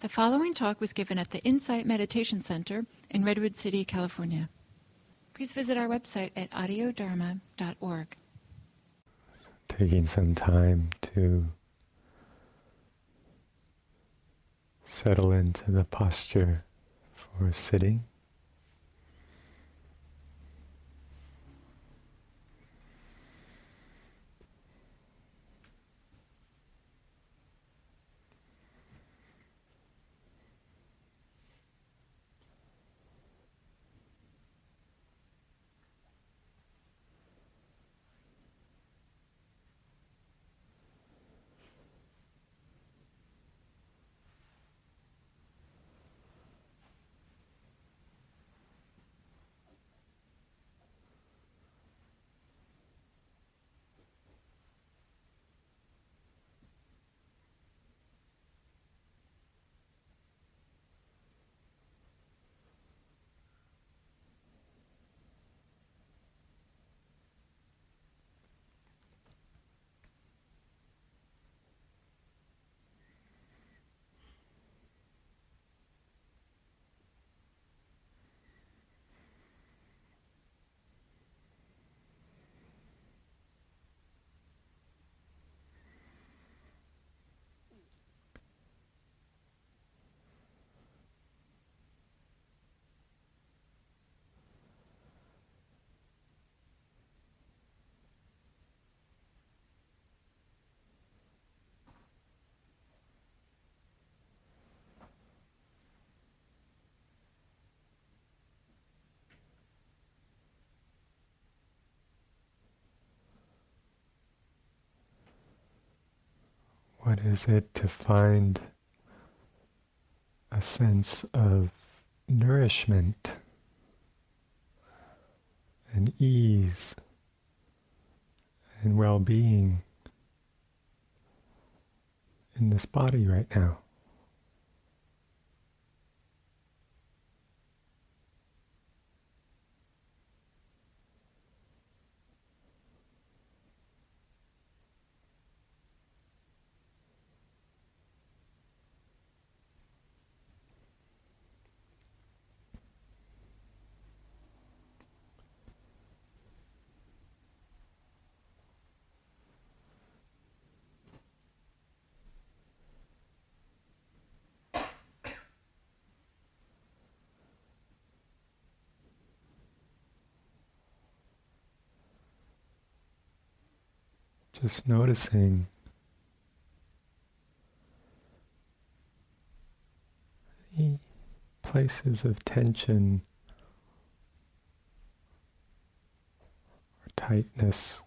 The following talk was given at the Insight Meditation Center in Redwood City, California. Please visit our website at audiodharma.org. Taking some time to settle into the posture for sitting. What is it to find a sense of nourishment and ease and well being in this body right now? Just noticing any places of tension or tightness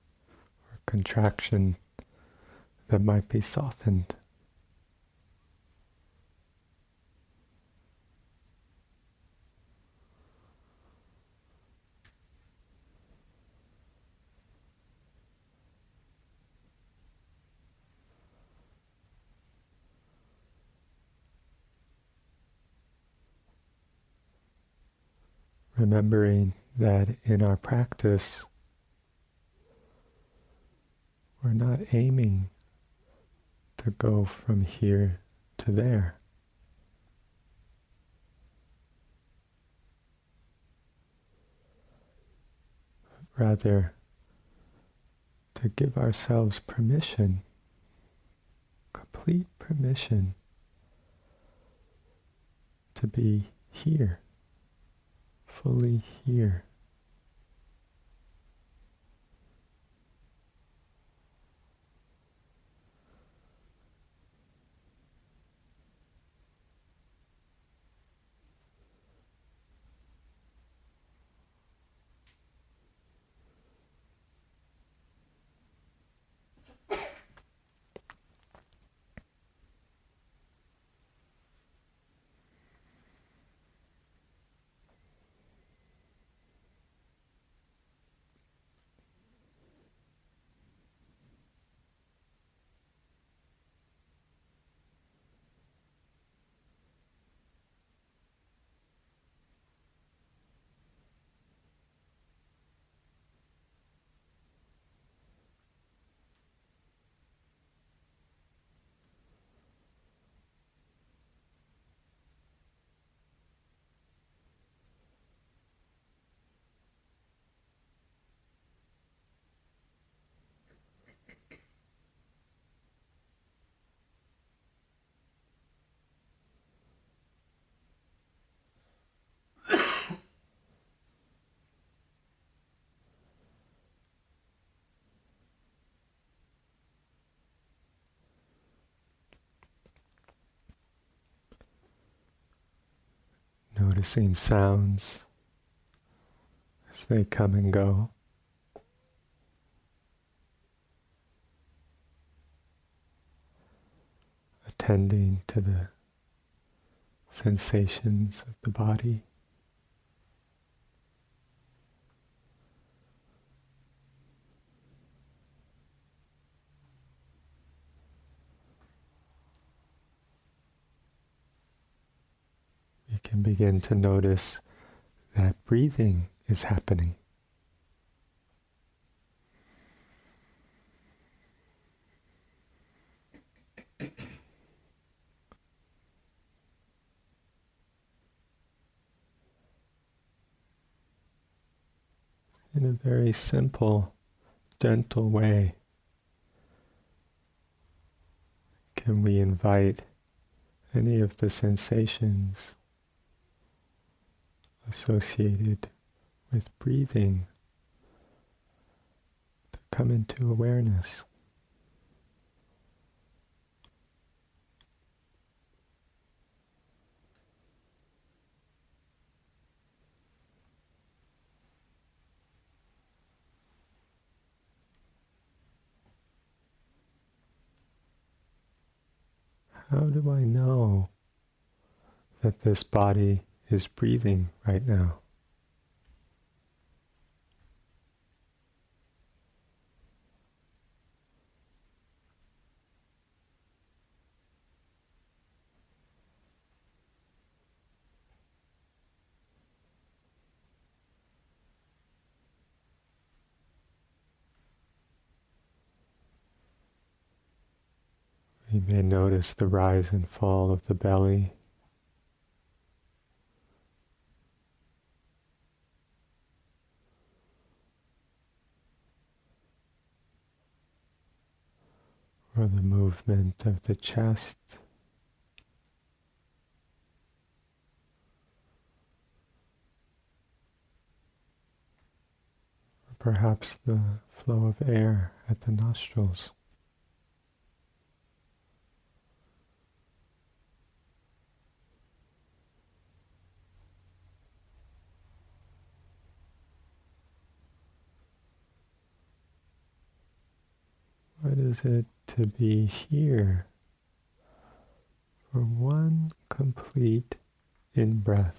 or contraction that might be softened. Remembering that in our practice, we're not aiming to go from here to there. But rather, to give ourselves permission, complete permission to be here fully here. Noticing sounds as they come and go. Attending to the sensations of the body. You can begin to notice that breathing is happening. in a very simple, gentle way, can we invite any of the sensations associated with breathing to come into awareness. How do I know that this body is breathing right now? You may notice the rise and fall of the belly. Or the movement of the chest. Or perhaps the flow of air at the nostrils. What is it to be here for one complete in breath?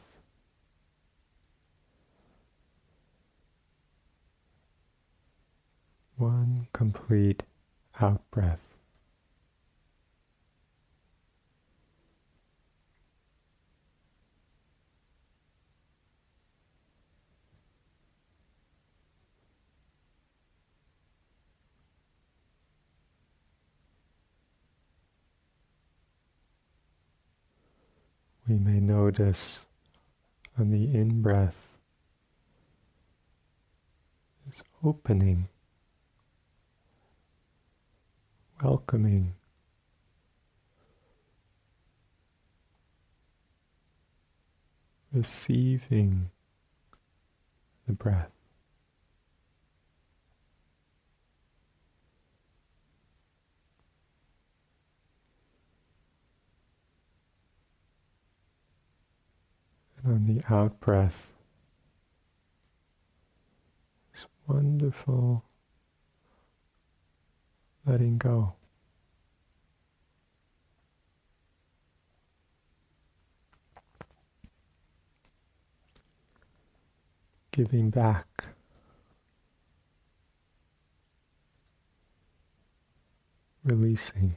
One complete out breath. We may notice on the in breath is opening, welcoming, receiving the breath. On the out breath. This wonderful letting go. Giving back. Releasing.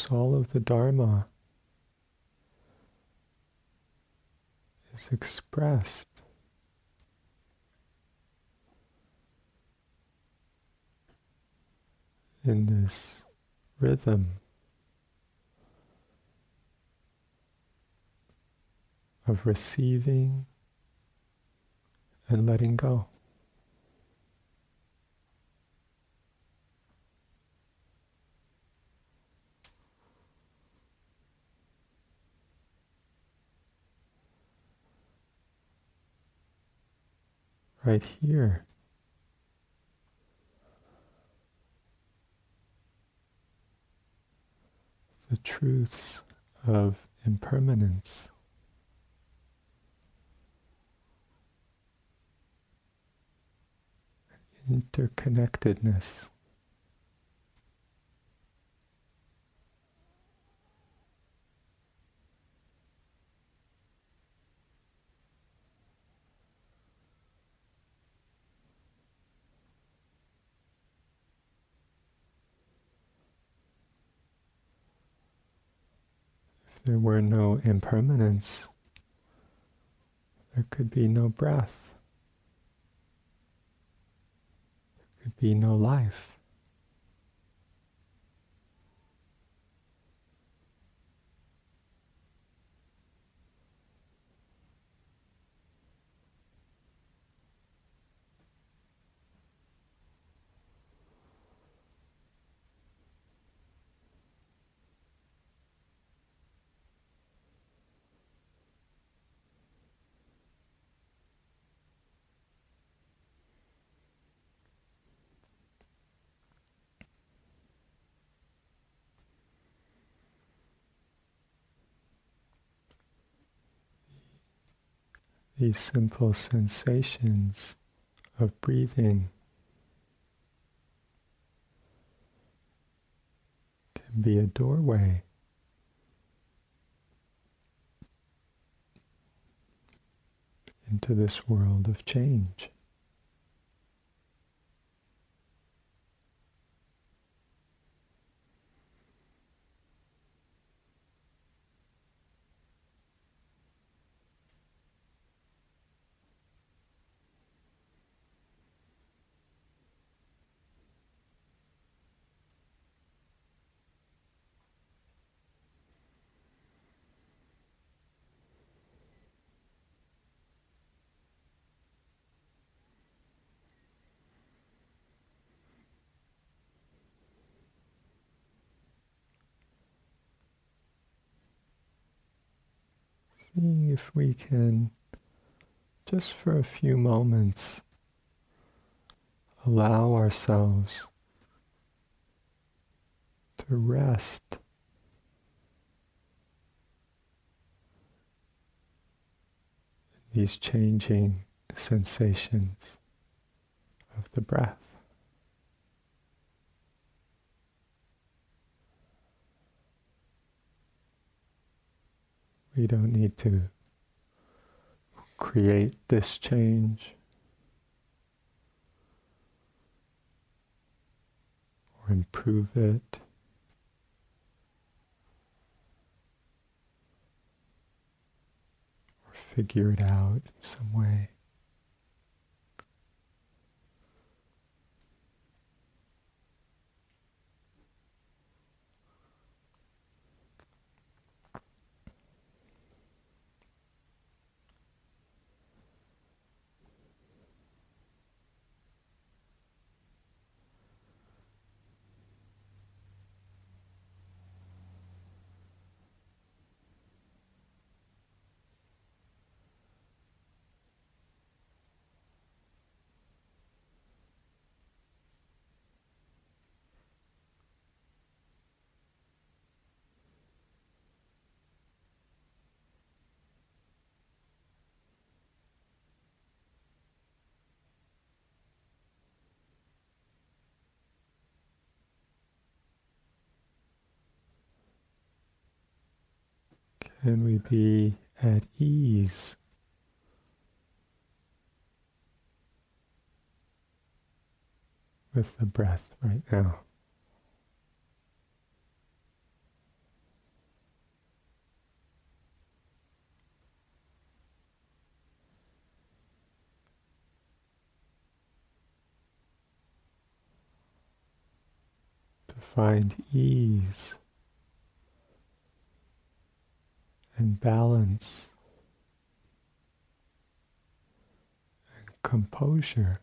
Perhaps all of the Dharma is expressed in this rhythm of receiving and letting go. Right here. The truths of impermanence. Interconnectedness. There were no impermanence, there could be no breath, there could be no life. These simple sensations of breathing can be a doorway into this world of change. If we can, just for a few moments, allow ourselves to rest these changing sensations of the breath. We don't need to create this change or improve it. or Figure it out in some way. Can we be at ease? With the breath right now. To find ease and balance and composure.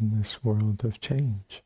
in this world of change.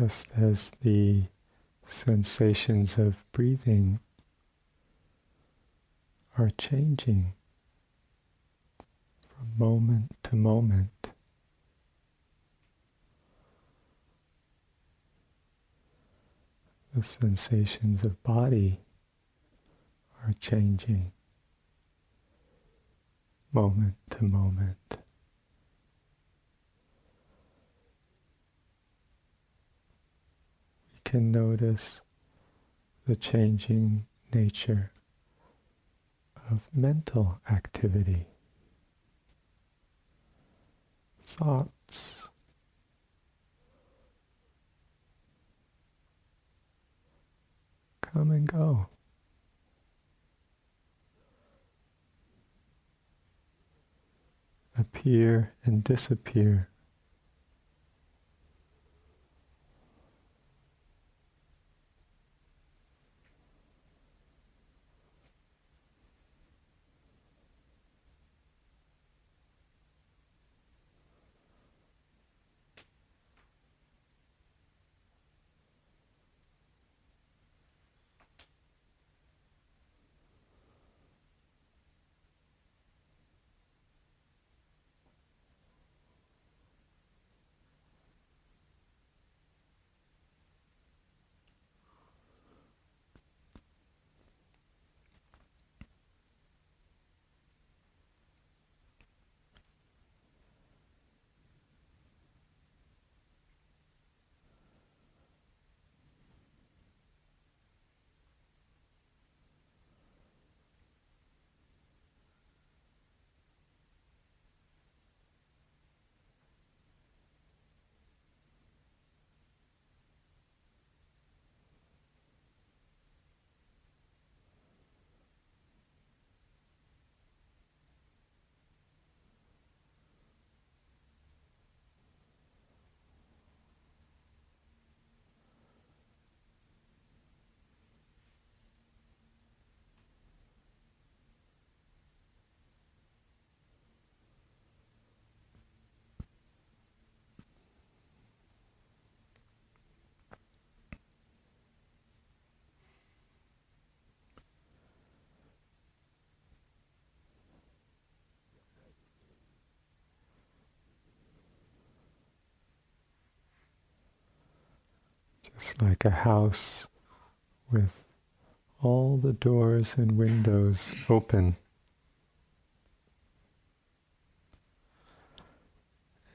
Just as the sensations of breathing are changing from moment to moment. The sensations of body are changing moment to moment. Can notice the changing nature of mental activity, thoughts, come and go. Appear and disappear. It's like a house with all the doors and windows open.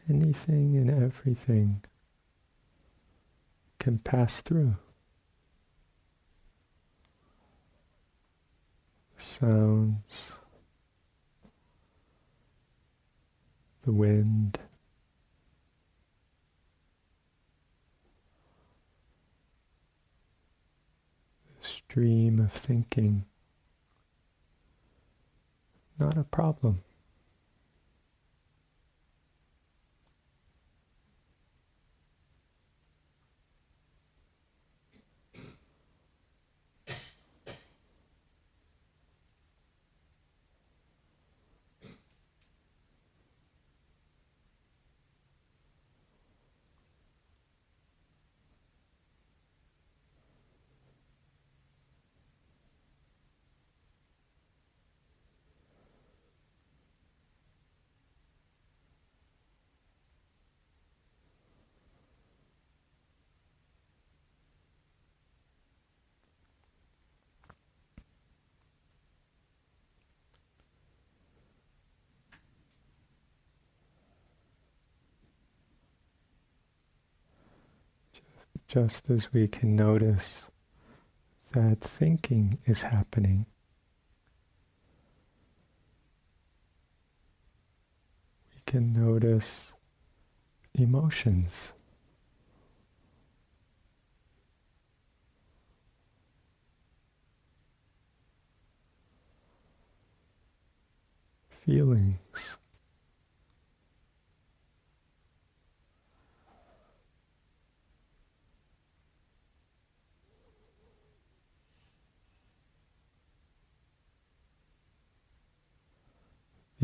Anything and everything can pass through. Sounds, the wind, stream of thinking. Not a problem. Just as we can notice that thinking is happening, we can notice emotions. Feelings.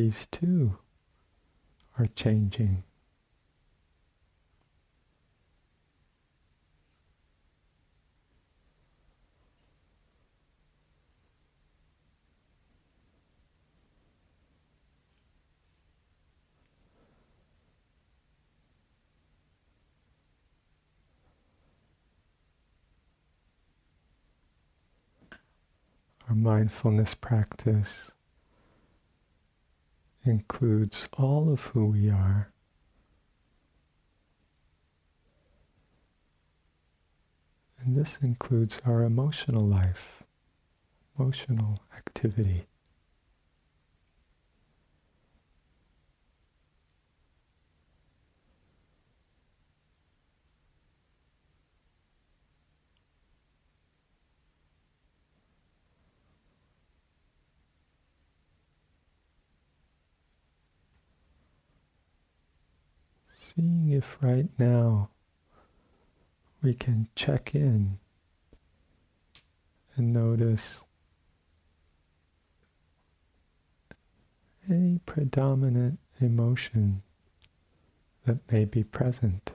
these two are changing. Our mindfulness practice includes all of who we are. And this includes our emotional life, emotional activity. Seeing if right now we can check in and notice any predominant emotion that may be present.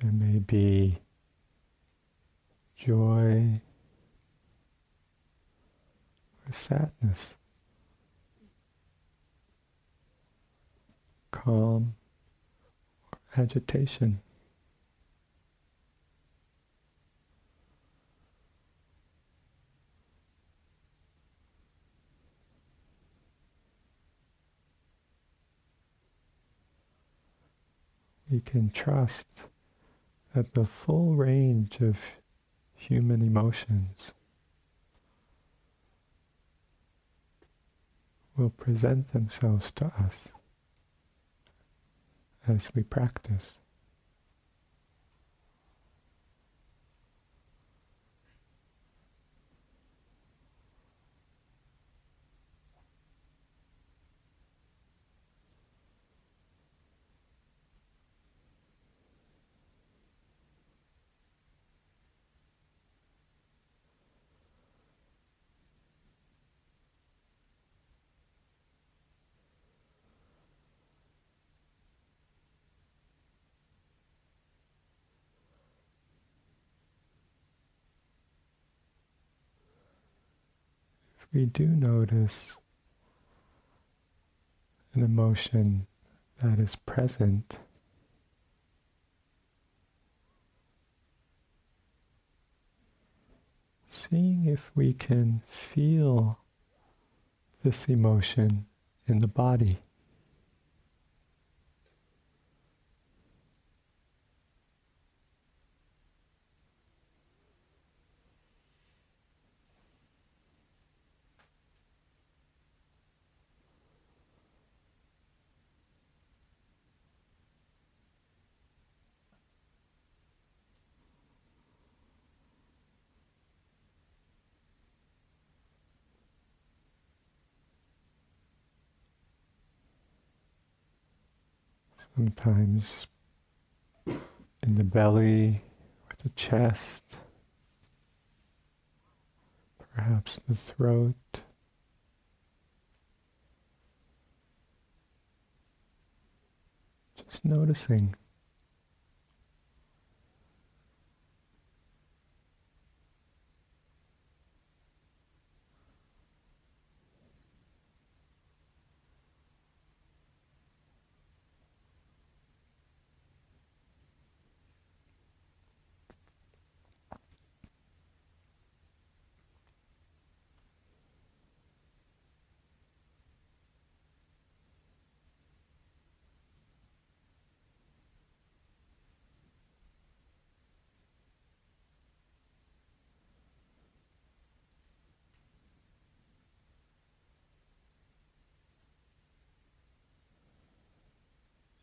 There may be joy, sadness, calm, or agitation. We can trust that the full range of human emotions will present themselves to us as we practice. We do notice an emotion that is present, seeing if we can feel this emotion in the body. Sometimes in the belly or the chest, perhaps the throat. Just noticing.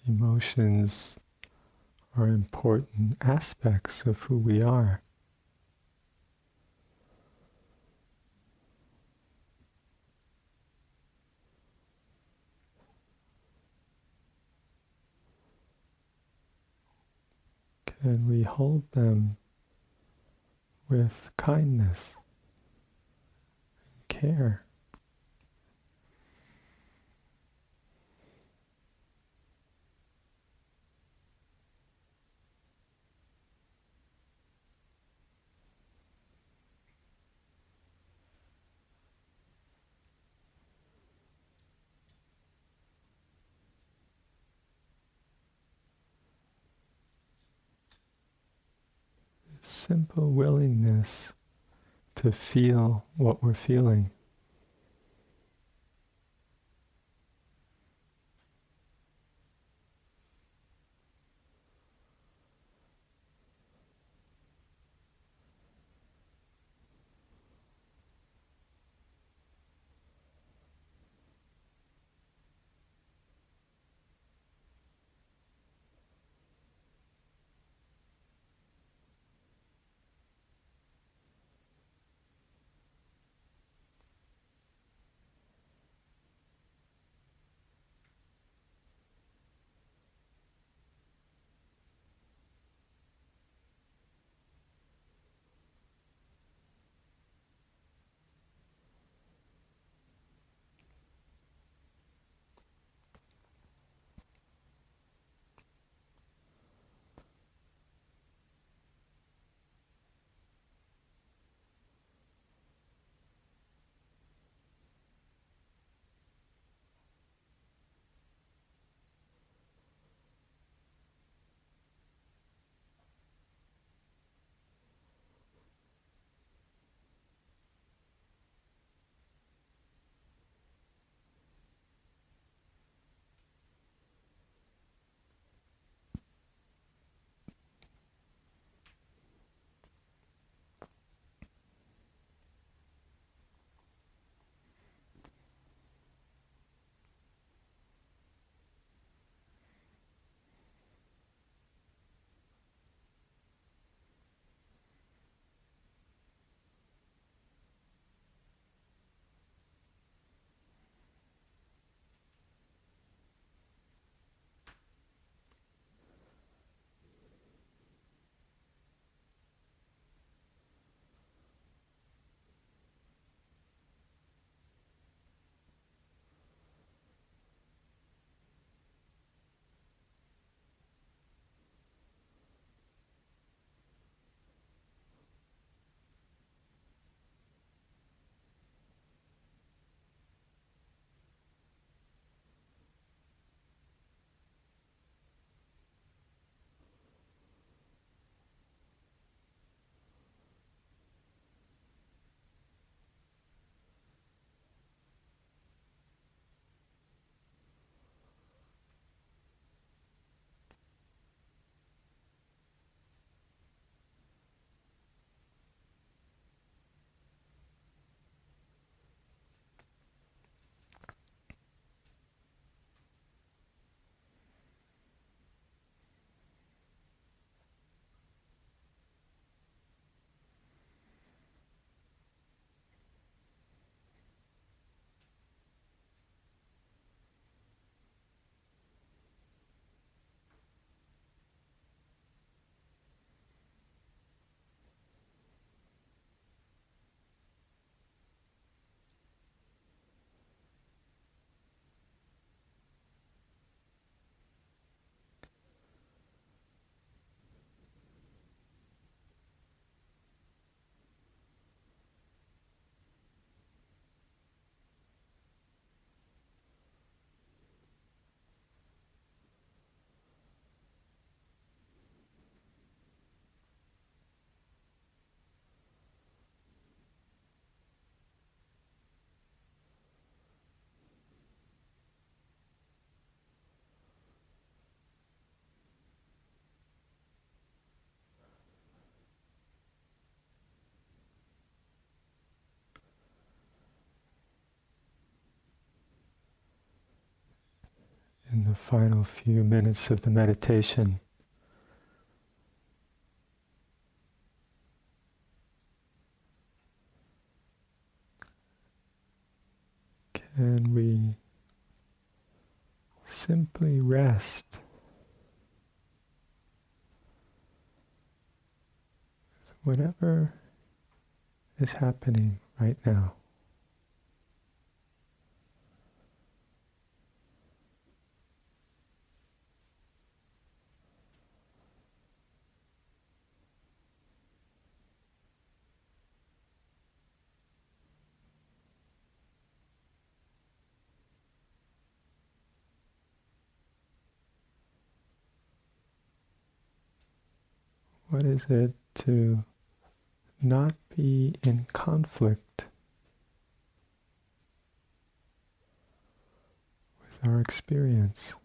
Emotions are important aspects of who we are. Can we hold them with kindness and care? Simple willingness to feel what we're feeling. The final few minutes of the meditation. Can we simply rest? Whatever is happening right now. What is it to not be in conflict with our experience.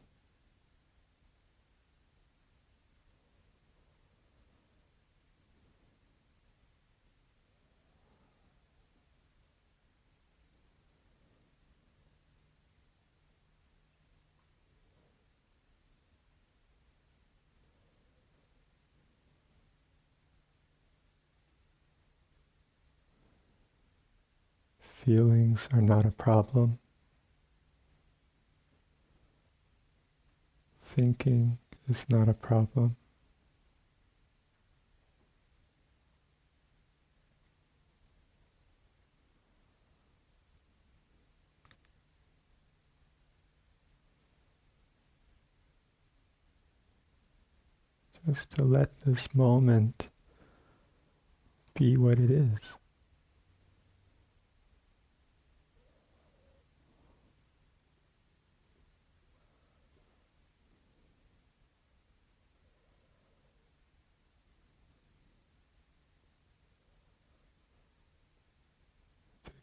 Feelings are not a problem. Thinking is not a problem. Just to let this moment be what it is.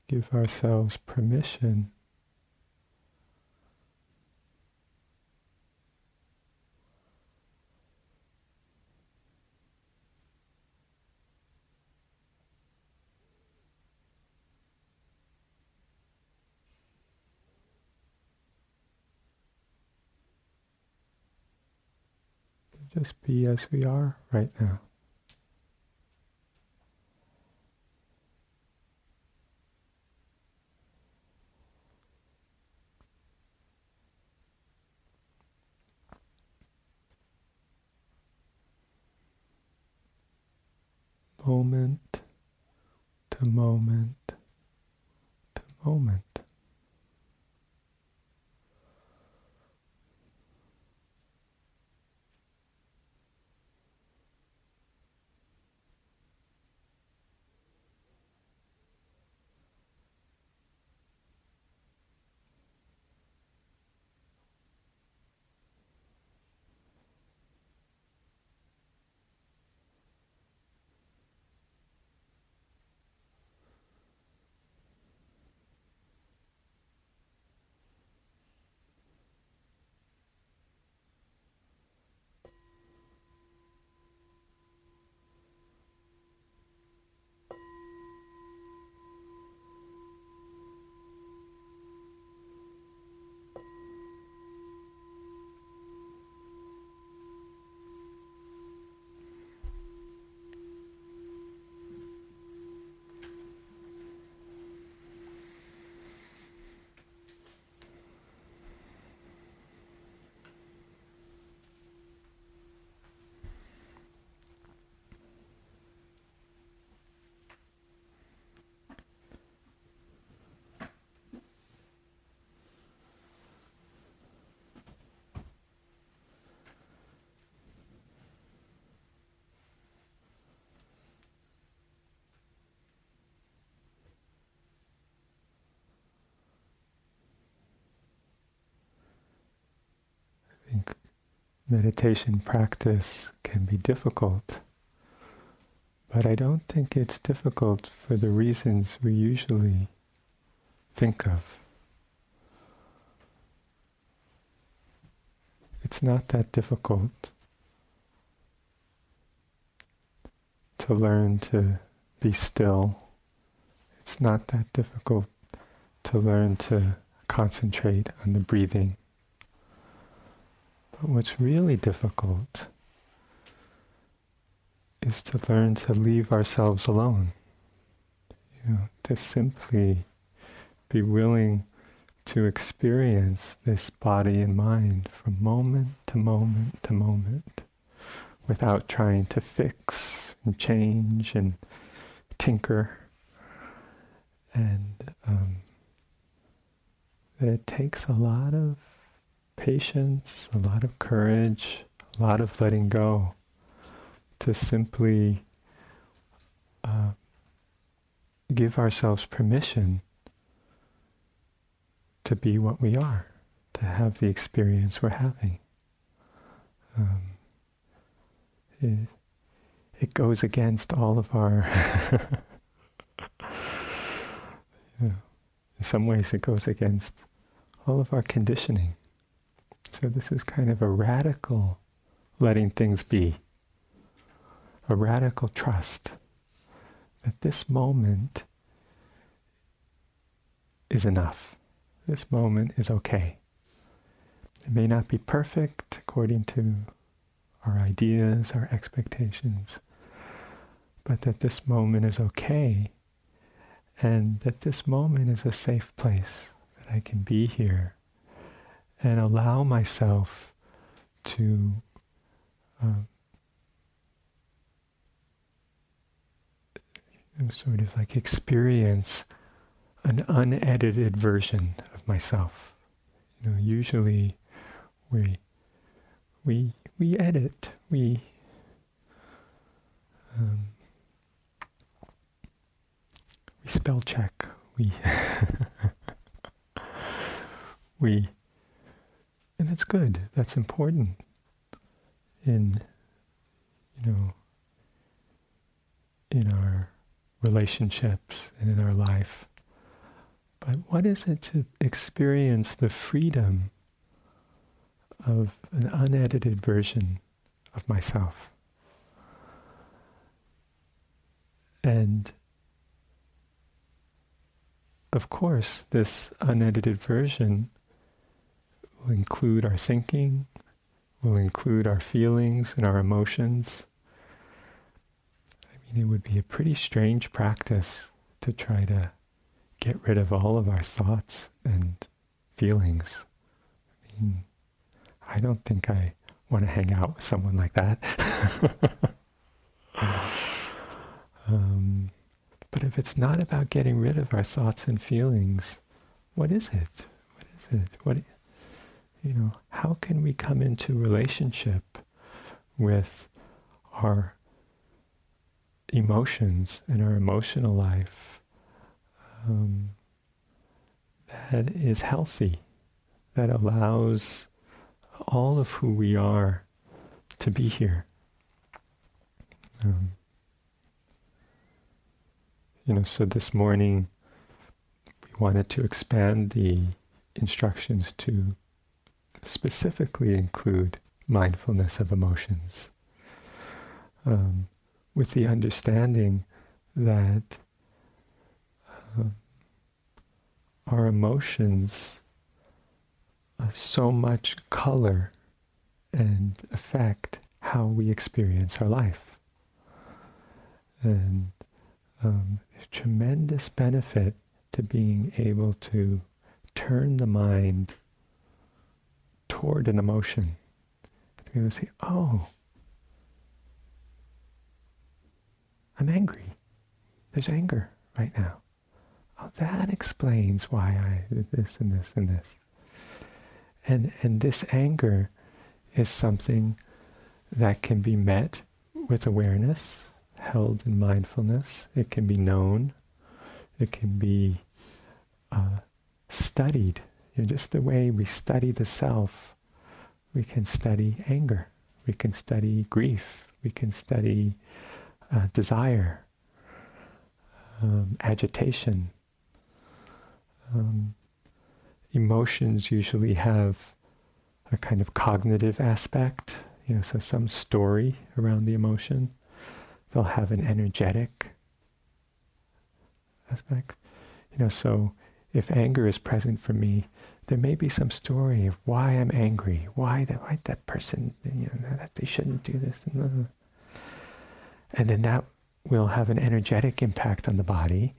Give ourselves permission just be as we are right now. Moment to moment to moment. Meditation practice can be difficult, but I don't think it's difficult for the reasons we usually think of. It's not that difficult to learn to be still. It's not that difficult to learn to concentrate on the breathing. But what's really difficult is to learn to leave ourselves alone. You know, to simply be willing to experience this body and mind from moment to moment to moment without trying to fix and change and tinker. And um, that it takes a lot of patience, a lot of courage, a lot of letting go to simply uh, give ourselves permission to be what we are, to have the experience we're having. Um, it, it goes against all of our in some ways it goes against all of our conditioning. So this is kind of a radical letting things be, a radical trust that this moment is enough. This moment is okay. It may not be perfect according to our ideas, our expectations, but that this moment is okay and that this moment is a safe place, that I can be here and allow myself to um, sort of like experience an unedited version of myself. You know, usually we we we edit, we um, we spell check, we we and that's good. That's important in you know in our relationships and in our life. But what is it to experience the freedom of an unedited version of myself? And of course, this unedited version will include our thinking, will include our feelings and our emotions. I mean, it would be a pretty strange practice to try to get rid of all of our thoughts and feelings. I mean, I don't think I want to hang out with someone like that. um, but if it's not about getting rid of our thoughts and feelings, what is it? What is it? What you know? How can we come into relationship with our emotions and our emotional life um, that is healthy, that allows all of who we are to be here. Um, you know, so this morning we wanted to expand the instructions to specifically include mindfulness of emotions, um, with the understanding that uh, our emotions uh, so much color and affect how we experience our life. And um, tremendous benefit to being able to turn the mind toward an emotion. To be able to say, oh, I'm angry. There's anger right now. Oh, that explains why I did this and this and this. And, and this anger is something that can be met with awareness, held in mindfulness. It can be known. It can be uh, studied. You know, just the way we study the self, we can study anger. We can study grief. We can study uh, desire, um, agitation. Um, emotions usually have a kind of cognitive aspect, you know, so some story around the emotion. They'll have an energetic aspect. You know, so if anger is present for me, there may be some story of why I'm angry, why that why that person, you know, that they shouldn't do this, and then that will have an energetic impact on the body.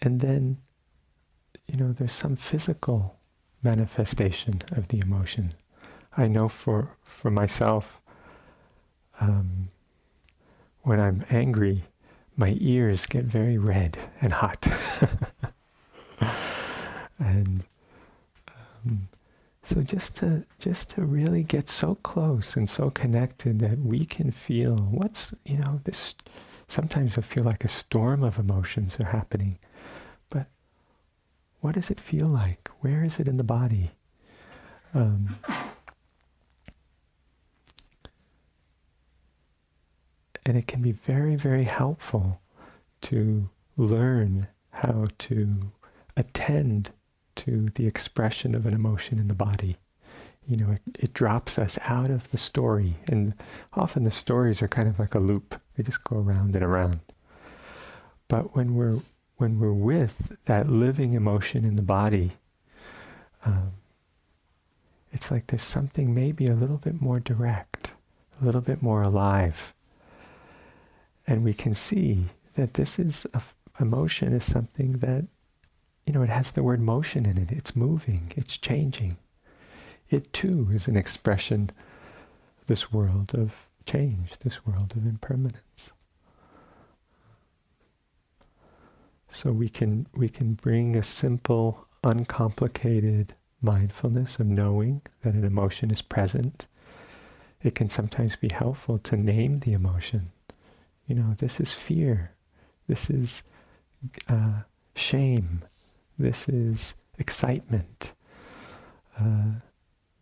And then you know, there's some physical manifestation of the emotion. I know for, for myself, um, when I'm angry, my ears get very red and hot. and um, so just to just to really get so close and so connected that we can feel what's you know this sometimes I feel like a storm of emotions are happening But what does it feel like? Where is it in the body? Um, and it can be very, very helpful to learn how to attend to the expression of an emotion in the body. You know, it, it drops us out of the story, and often the stories are kind of like a loop. They just go around and around. But when we're when we're with that living emotion in the body, um, it's like there's something maybe a little bit more direct, a little bit more alive. And we can see that this is a, emotion is something that, you know, it has the word motion in it. It's moving, it's changing. It too is an expression this world of change, this world of impermanence. So we can we can bring a simple, uncomplicated mindfulness of knowing that an emotion is present. It can sometimes be helpful to name the emotion. You know, this is fear. This is uh, shame. This is excitement. Uh,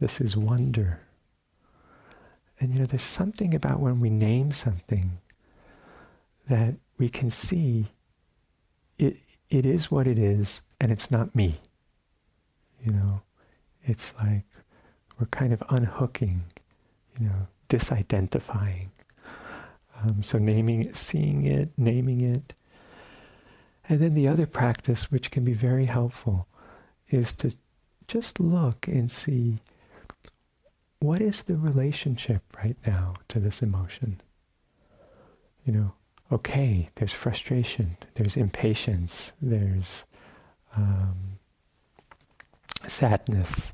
this is wonder. And you know, there's something about when we name something that we can see it, it is what it is and it's not me. You know, it's like we're kind of unhooking, you know, disidentifying. Um, so naming it, seeing it, naming it. And then the other practice, which can be very helpful, is to just look and see what is the relationship right now to this emotion. You know, okay, there's frustration, there's impatience, there's um, sadness.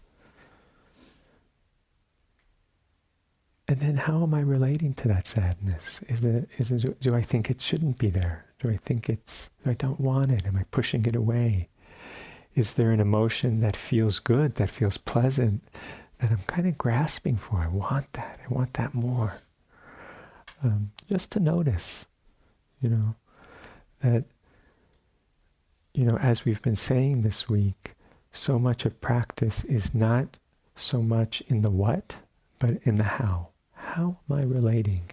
And then how am I relating to that sadness? Is it, is it, do I think it shouldn't be there? Do I think it's, I don't want it? Am I pushing it away? Is there an emotion that feels good, that feels pleasant, that I'm kind of grasping for? I want that. I want that more. Um, just to notice you know, that, you know, as we've been saying this week, so much of practice is not so much in the what, but in the how. How am I relating?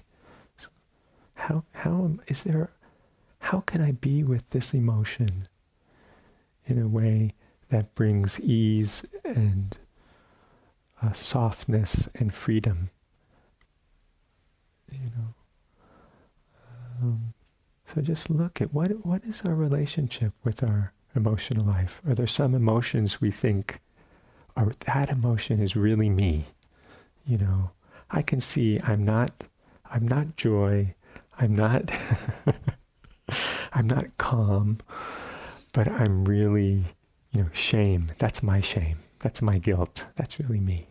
How, how is there, how can I be with this emotion in a way that brings ease and uh, softness and freedom? You know, um, so just look at what what is our relationship with our emotional life? Are there some emotions we think are that emotion is really me? You know, I can see I'm not I'm not joy, I'm not I'm not calm, but I'm really, you know, shame. That's my shame. That's my guilt. That's really me.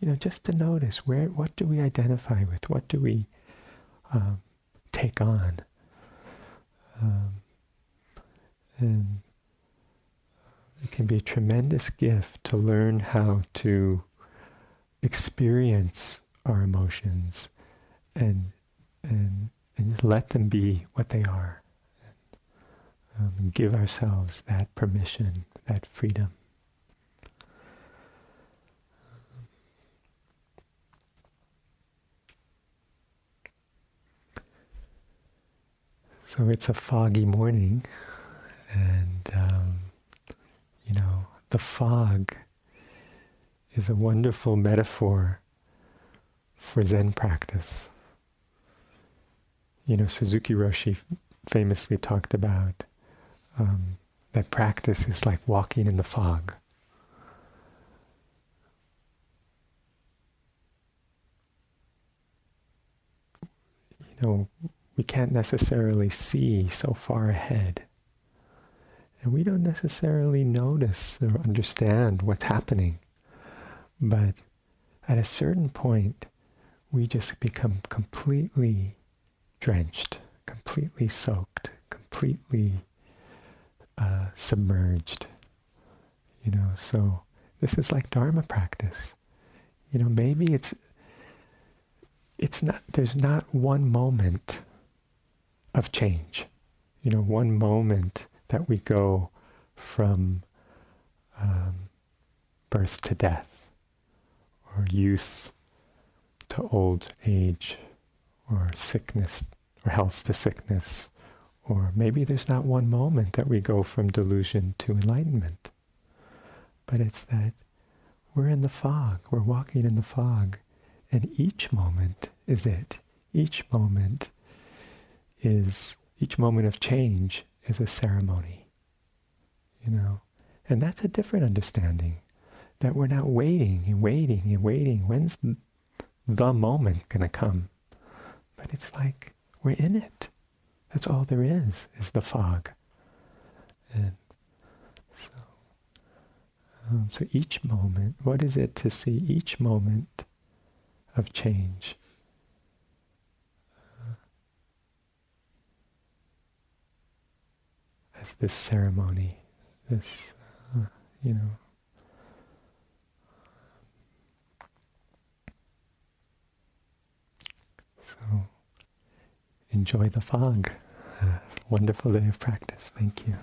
You know, just to notice where what do we identify with? What do we um, take on? Um, and it can be a tremendous gift to learn how to experience our emotions and and and let them be what they are. And, um, give ourselves that permission, that freedom. So it's a foggy morning, and um, you know, the fog is a wonderful metaphor for Zen practice. You know, Suzuki Roshi famously talked about um, that practice is like walking in the fog. You know, we can't necessarily see so far ahead. And we don't necessarily notice or understand what's happening. But at a certain point, we just become completely drenched, completely soaked, completely uh, submerged. You know, so this is like Dharma practice. You know, maybe it's it's not there's not one moment of change. You know, one moment that we go from um, birth to death, or youth to old age, or sickness or health to sickness, or maybe there's not one moment that we go from delusion to enlightenment. But it's that we're in the fog, we're walking in the fog, and each moment is it. Each moment is, each moment of change is a ceremony. You know? And that's a different understanding. That we're not waiting and waiting and waiting. When's the moment going to come? But it's like we're in it. That's all there is, is the fog. And so, um, so each moment, what is it to see each moment of change? As this ceremony, this, uh, you know, enjoy the fog. Uh, wonderful day of practice. Thank you.